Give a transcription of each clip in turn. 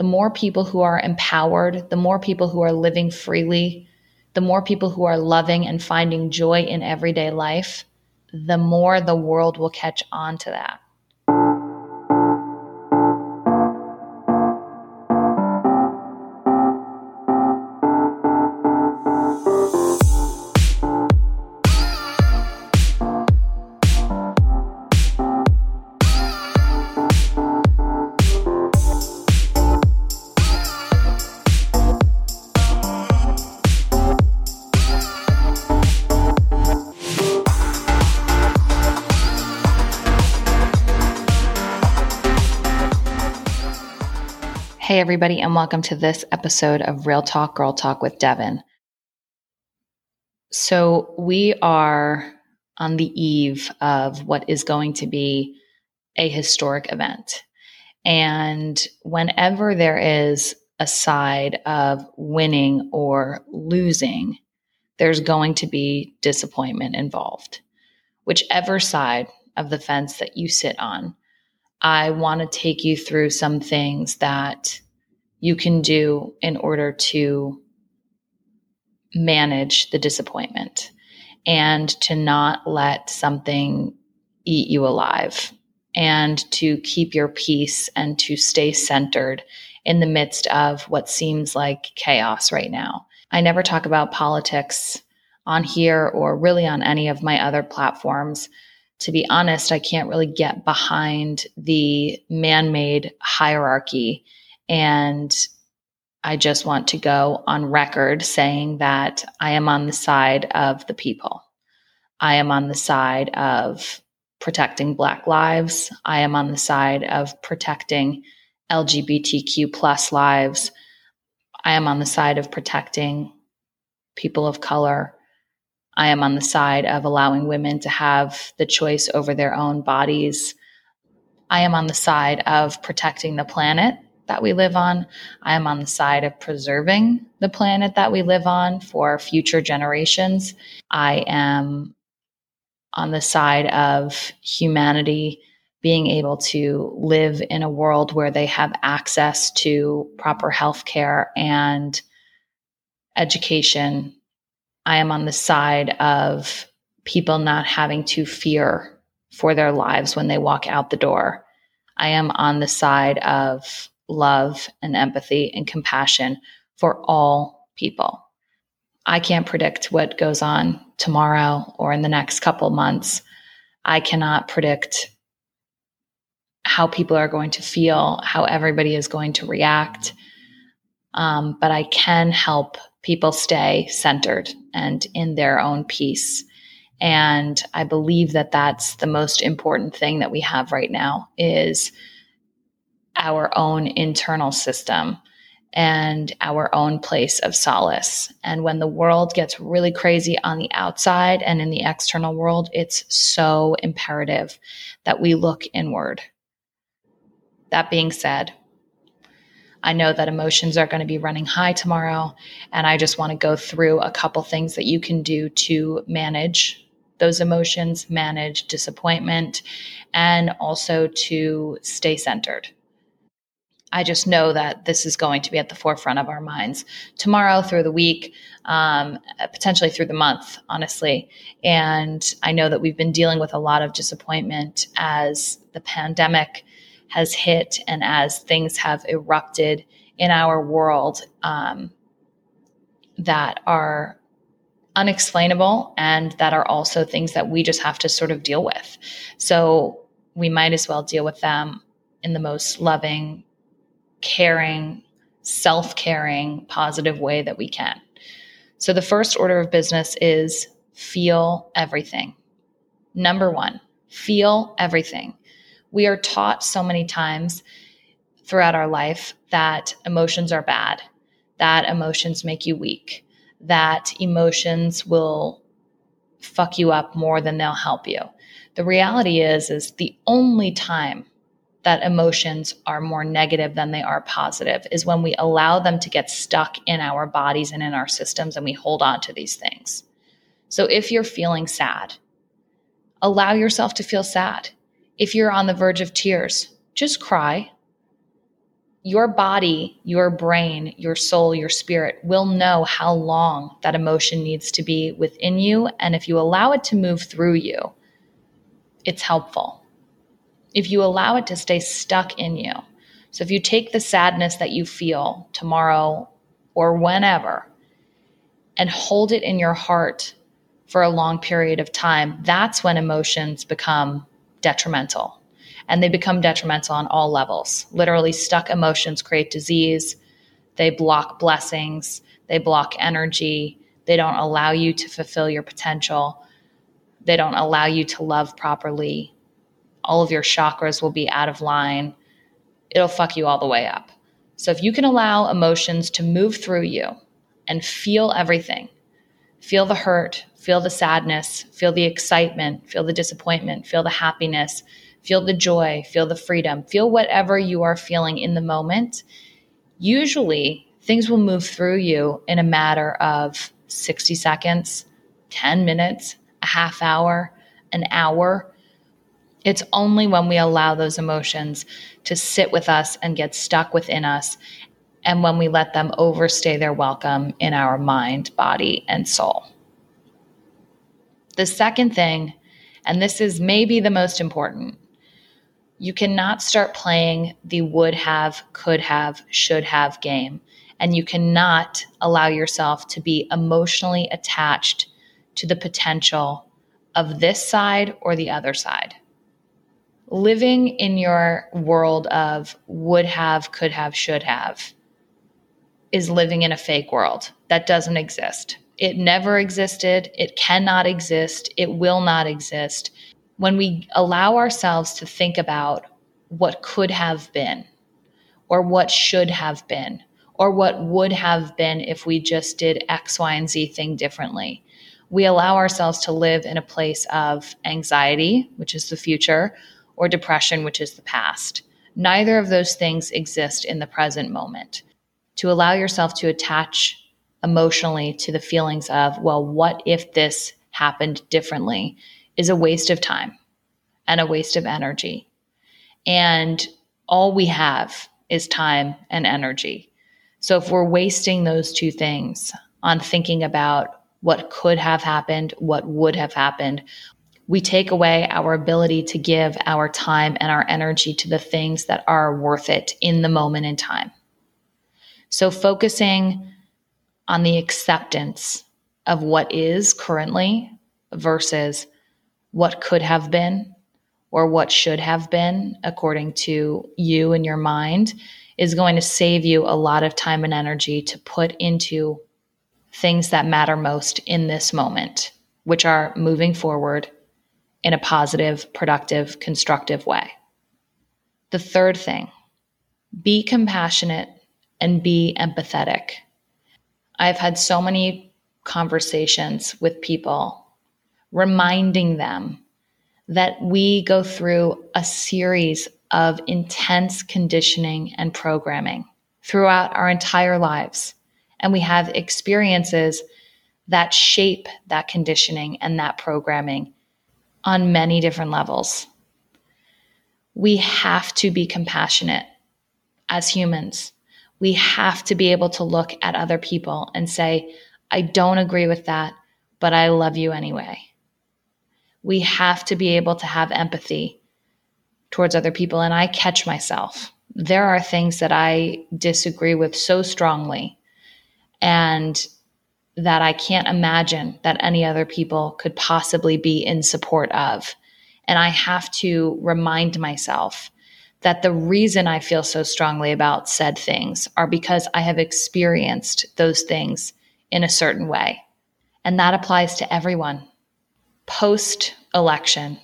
the more people who are empowered, the more people who are living freely, the more people who are loving and finding joy in everyday life, the more the world will catch on to that. Hey, everybody, and welcome to this episode of Real Talk Girl Talk with Devin. So, we are on the eve of what is going to be a historic event. And whenever there is a side of winning or losing, there's going to be disappointment involved. Whichever side of the fence that you sit on, I want to take you through some things that you can do in order to manage the disappointment and to not let something eat you alive and to keep your peace and to stay centered in the midst of what seems like chaos right now. I never talk about politics on here or really on any of my other platforms to be honest, I can't really get behind the man made hierarchy. And I just want to go on record saying that I am on the side of the people. I am on the side of protecting Black lives. I am on the side of protecting LGBTQ plus lives. I am on the side of protecting people of color. I am on the side of allowing women to have the choice over their own bodies. I am on the side of protecting the planet that we live on. I am on the side of preserving the planet that we live on for future generations. I am on the side of humanity being able to live in a world where they have access to proper health care and education I am on the side of people not having to fear for their lives when they walk out the door. I am on the side of love and empathy and compassion for all people. I can't predict what goes on tomorrow or in the next couple months. I cannot predict how people are going to feel, how everybody is going to react. Um, but I can help people stay centered and in their own peace. And I believe that that's the most important thing that we have right now is our own internal system and our own place of solace. And when the world gets really crazy on the outside and in the external world, it's so imperative that we look inward. That being said, I know that emotions are going to be running high tomorrow. And I just want to go through a couple things that you can do to manage those emotions, manage disappointment, and also to stay centered. I just know that this is going to be at the forefront of our minds tomorrow, through the week, um, potentially through the month, honestly. And I know that we've been dealing with a lot of disappointment as the pandemic has hit and as things have erupted in our world um, that are unexplainable and that are also things that we just have to sort of deal with. So we might as well deal with them in the most loving, caring, self caring, positive way that we can. So the first order of business is feel everything. Number one, feel everything. We are taught so many times throughout our life that emotions are bad, that emotions make you weak, that emotions will fuck you up more than they'll help you. The reality is is the only time that emotions are more negative than they are positive is when we allow them to get stuck in our bodies and in our systems and we hold on to these things. So if you're feeling sad, allow yourself to feel sad. If you're on the verge of tears, just cry. your body, your brain, your soul, your spirit will know how long that emotion needs to be within you. And if you allow it to move through you, it's helpful. If you allow it to stay stuck in you, so if you take the sadness that you feel tomorrow or whenever and hold it in your heart for a long period of time, that's when emotions become detrimental and they become detrimental on all levels. Literally, stuck emotions create disease, they block blessings, they block energy, they don't allow you to fulfill your potential, they don't allow you to love properly. All of your chakras will be out of line. It'll fuck you all the way up. So, if you can allow emotions to move through you and feel everything, feel the hurt, feel the sadness, feel the excitement, feel the disappointment, feel the happiness, feel the joy, feel the freedom, feel whatever you are feeling in the moment. Usually, things will move through you in a matter of 60 seconds, 10 minutes, a half hour, an hour. It's only when we allow those emotions to sit with us and get stuck within us, and when we let them overstay their welcome in our mind, body, and soul. The second thing, and this is maybe the most important, you cannot start playing the would have, could have, should have game. And you cannot allow yourself to be emotionally attached to the potential of this side or the other side. Living in your world of would have, could have, should have is living in a fake world that doesn't exist. It never existed. It cannot exist. It will not exist when we allow ourselves to think about what could have been, or what should have been, or what would have been if we just did X, Y, and Z thing differently, we allow ourselves to live in a place of anxiety, which is the future, or depression, which is the past. Neither of those things exist in the present moment. To allow yourself to attach emotionally to the feelings of, well, what if this happened differently? is a waste of time and a waste of energy. And all we have is time and energy. So if we're wasting those two things on thinking about what could have happened, what would have happened, we take away our ability to give our time and our energy to the things that are worth it in the moment in time. So focusing on the acceptance of what is currently versus what could have been or what should have been according to you and your mind is going to save you a lot of time and energy to put into things that matter most in this moment, which are moving forward in a positive, productive, constructive way. The third thing, be compassionate and be empathetic. I've had so many conversations with people reminding them that we go through a series of intense conditioning and programming throughout our entire lives. And we have experiences that shape that conditioning and that programming on many different levels. We have to be compassionate as humans. We have to be able to look at other people and say, I don't agree with that, but I love you anyway we have to be able to have empathy towards other people. And I catch myself. There are things that I disagree with so strongly and that I can't imagine that any other people could possibly be in support of. And I have to remind myself that the reason I feel so strongly about said things are because I have experienced those things in a certain way. And that applies to everyone post election,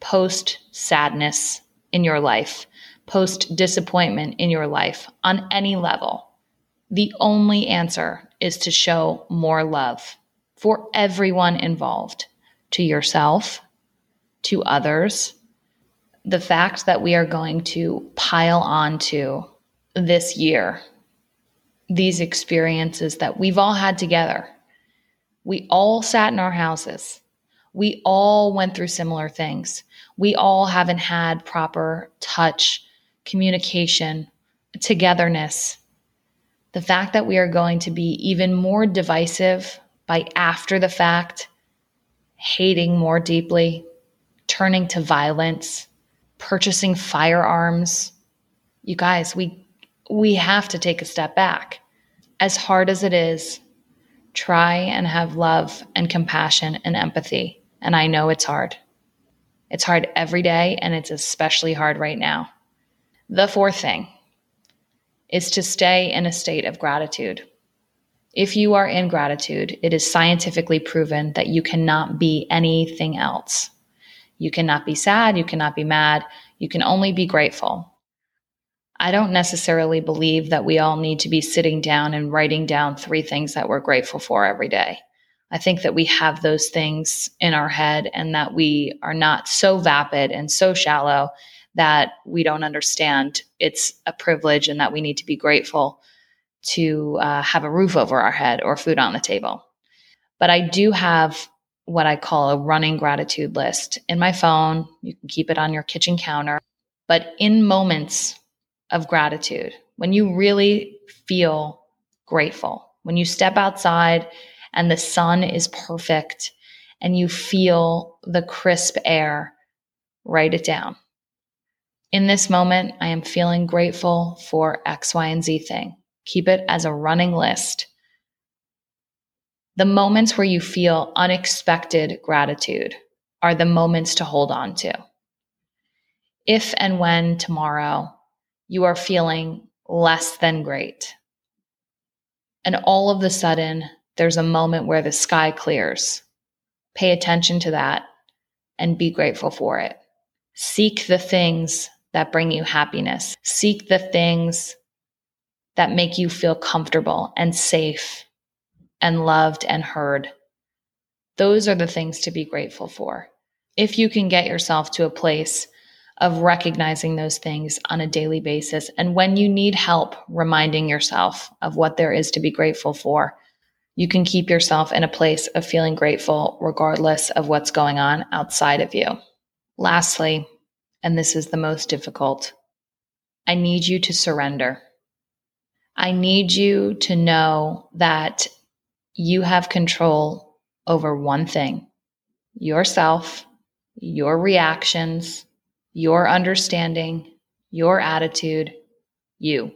post sadness in your life, post disappointment in your life on any level, the only answer is to show more love for everyone involved to yourself, to others. The fact that we are going to pile onto this year these experiences that we've all had together. We all sat in our houses we all went through similar things. We all haven't had proper touch, communication, togetherness, the fact that we are going to be even more divisive by after the fact, hating more deeply, turning to violence, purchasing firearms. You guys, we we have to take a step back. As hard as it is, try and have love and compassion and empathy. And I know it's hard. It's hard every day, and it's especially hard right now. The fourth thing is to stay in a state of gratitude. If you are in gratitude, it is scientifically proven that you cannot be anything else. You cannot be sad, you cannot be mad, you can only be grateful. I don't necessarily believe that we all need to be sitting down and writing down three things that we're grateful for every day. I think that we have those things in our head and that we are not so vapid and so shallow that we don't understand it's a privilege and that we need to be grateful to uh, have a roof over our head or food on the table. But I do have what I call a running gratitude list in my phone. You can keep it on your kitchen counter. But in moments of gratitude, when you really feel grateful, when you step outside and the sun is perfect and you feel the crisp air, write it down. In this moment, I am feeling grateful for X, Y, and Z thing. Keep it as a running list. The moments where you feel unexpected gratitude are the moments to hold on to. If and when tomorrow you are feeling less than great, and all of a sudden there's a moment where the sky clears, pay attention to that and be grateful for it. Seek the things that bring you happiness. Seek the things that make you feel comfortable and safe and loved and heard. Those are the things to be grateful for. If you can get yourself to a place of recognizing those things on a daily basis, and when you need help reminding yourself of what there is to be grateful for, you can keep yourself in a place of feeling grateful regardless of what's going on outside of you. Lastly, and this is the most difficult. I need you to surrender. I need you to know that you have control over one thing yourself, your reactions, your understanding, your attitude, you.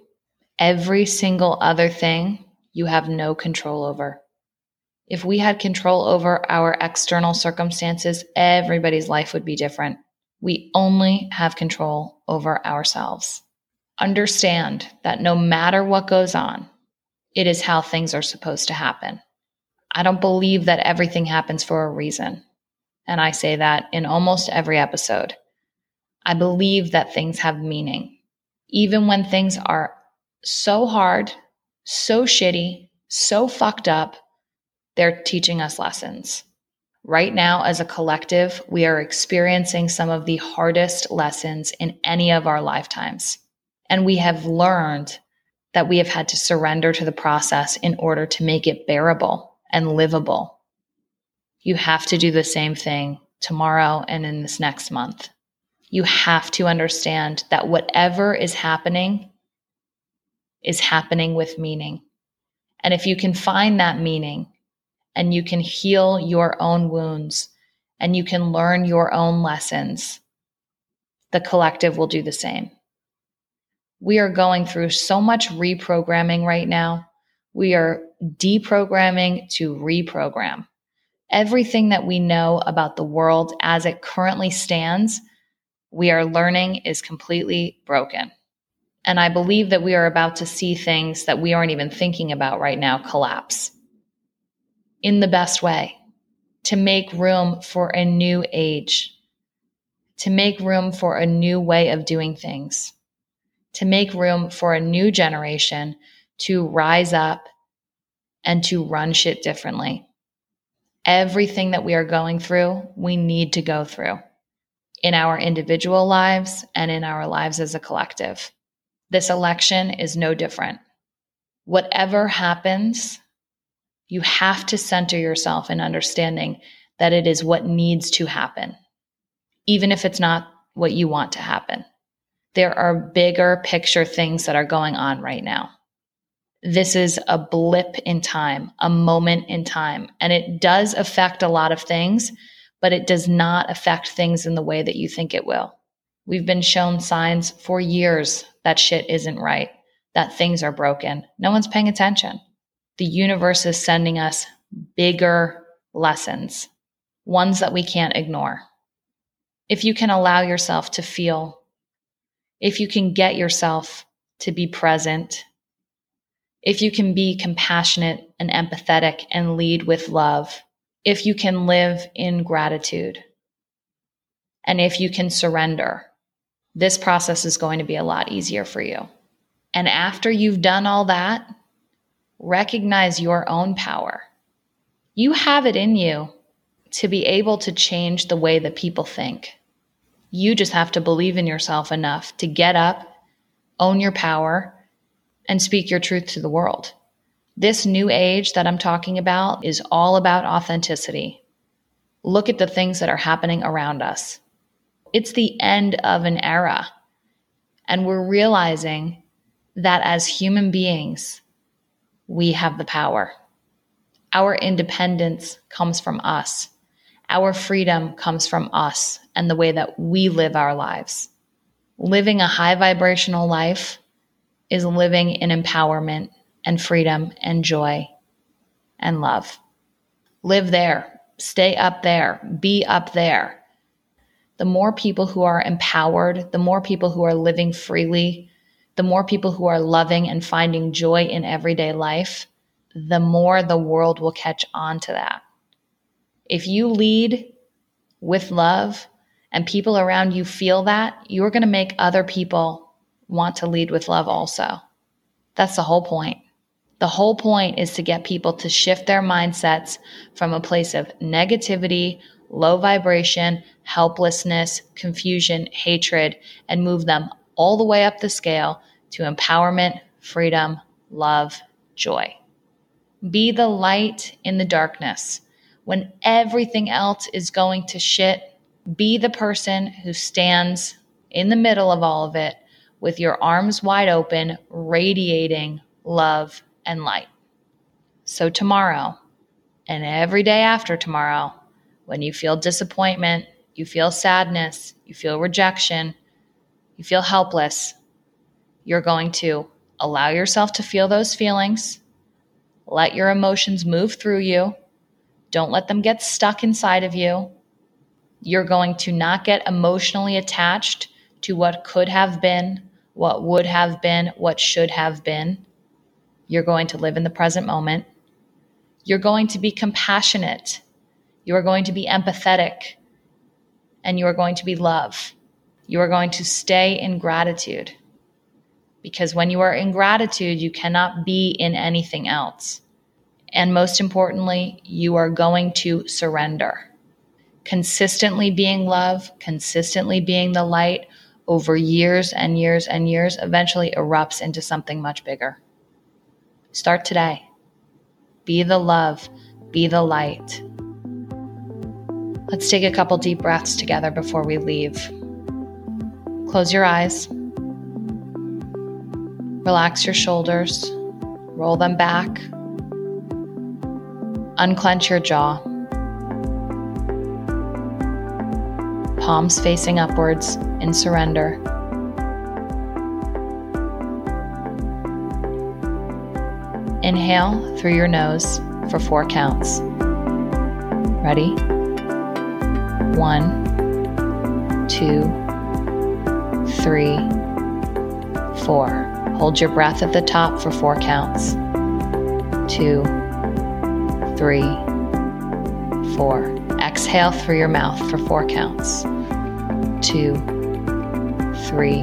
Every single other thing you have no control over. If we had control over our external circumstances, everybody's life would be different. We only have control over ourselves. Understand that no matter what goes on, it is how things are supposed to happen. I don't believe that everything happens for a reason. And I say that in almost every episode. I believe that things have meaning. Even when things are so hard, so shitty, so fucked up, they're teaching us lessons. Right now, as a collective, we are experiencing some of the hardest lessons in any of our lifetimes. And we have learned that we have had to surrender to the process in order to make it bearable and livable. You have to do the same thing tomorrow and in this next month. You have to understand that whatever is happening is happening with meaning. And if you can find that meaning and you can heal your own wounds and you can learn your own lessons, the collective will do the same. We are going through so much reprogramming right now. We are deprogramming to reprogram. Everything that we know about the world as it currently stands, we are learning is completely broken. And I believe that we are about to see things that we aren't even thinking about right now collapse in the best way, to make room for a new age, to make room for a new way of doing things, to make room for a new generation to rise up and to run shit differently. Everything that we are going through, we need to go through in our individual lives and in our lives as a collective. This election is no different. Whatever happens, you have to center yourself in understanding that it is what needs to happen, even if it's not what you want to happen. There are bigger picture things that are going on right now. This is a blip in time, a moment in time, and it does affect a lot of things, but it does not affect things in the way that you think it will. We've been shown signs for years that shit isn't right, that things are broken. No one's paying attention. The universe is sending us bigger lessons, ones that we can't ignore. If you can allow yourself to feel, if you can get yourself to be present, if you can be compassionate and empathetic and lead with love, if you can live in gratitude, and if you can surrender, this process is going to be a lot easier for you. And after you've done all that, recognize your own power. You have it in you to be able to change the way that people think. You just have to believe in yourself enough to get up, own your power, and speak your truth to the world. This new age that I'm talking about is all about authenticity. Look at the things that are happening around us. It's the end of an era. And we're realizing that as human beings, we have the power. Our independence comes from us. Our freedom comes from us and the way that we live our lives. Living a high vibrational life is living in empowerment and freedom and joy and love. Live there, stay up there, be up there. The more people who are empowered, the more people who are living freely, the more people who are loving and finding joy in everyday life, the more the world will catch on to that. If you lead with love and people around you feel that, you're going to make other people want to lead with love also. That's the whole point. The whole point is to get people to shift their mindsets from a place of negativity, low vibration, helplessness, confusion, hatred, and move them all the way up the scale to empowerment, freedom, love, joy. Be the light in the darkness. When everything else is going to shit, be the person who stands in the middle of all of it with your arms wide open, radiating love and light. So, tomorrow and every day after tomorrow, when you feel disappointment, you feel sadness, you feel rejection, you feel helpless, you're going to allow yourself to feel those feelings. Let your emotions move through you. Don't let them get stuck inside of you. You're going to not get emotionally attached to what could have been what would have been, what should have been. You're going to live in the present moment. You're going to be compassionate. You are going to be empathetic. And you are going to be love. You are going to stay in gratitude. Because when you are in gratitude, you cannot be in anything else. And most importantly, you are going to surrender. Consistently being love, consistently being the light over years and years and years eventually erupts into something much bigger. Start today. Be the love, be the light. Let's take a couple deep breaths together before we leave. Close your eyes. Relax your shoulders. Roll them back. Unclench your jaw. Palms facing upwards in surrender. Inhale through your nose for four counts. Ready? One, two, three, four. Hold your breath at the top for four counts. Two, three, four. Exhale through your mouth for four counts two, three,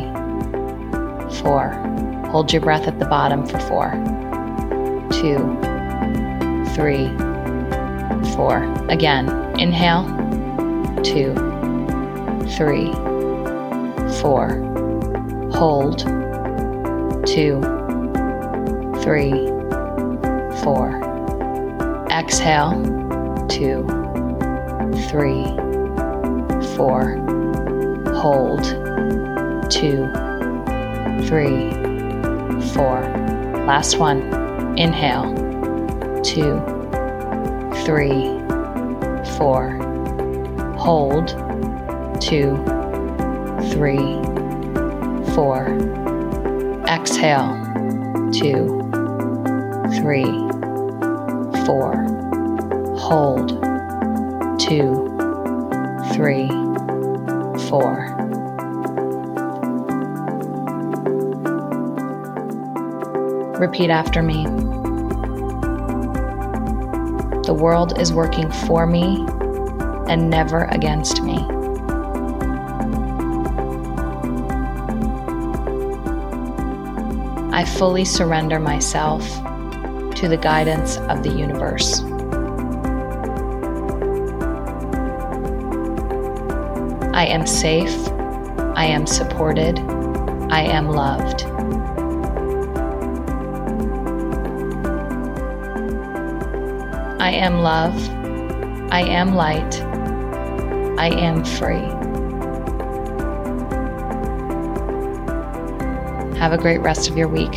four. Hold your breath at the bottom for four, two, three, four. Again, inhale, two, three, four. Hold, two, three, four. Exhale, two, three, four hold, two, three, four. Last one. Inhale. Two, three, four. Hold. Two, three, four. Exhale. Two, three, four. Hold. Two, three, four. Repeat after me. The world is working for me and never against me. I fully surrender myself to the guidance of the universe. I am safe. I am supported. I am loved. Am love. I am light. I am free. Have a great rest of your week.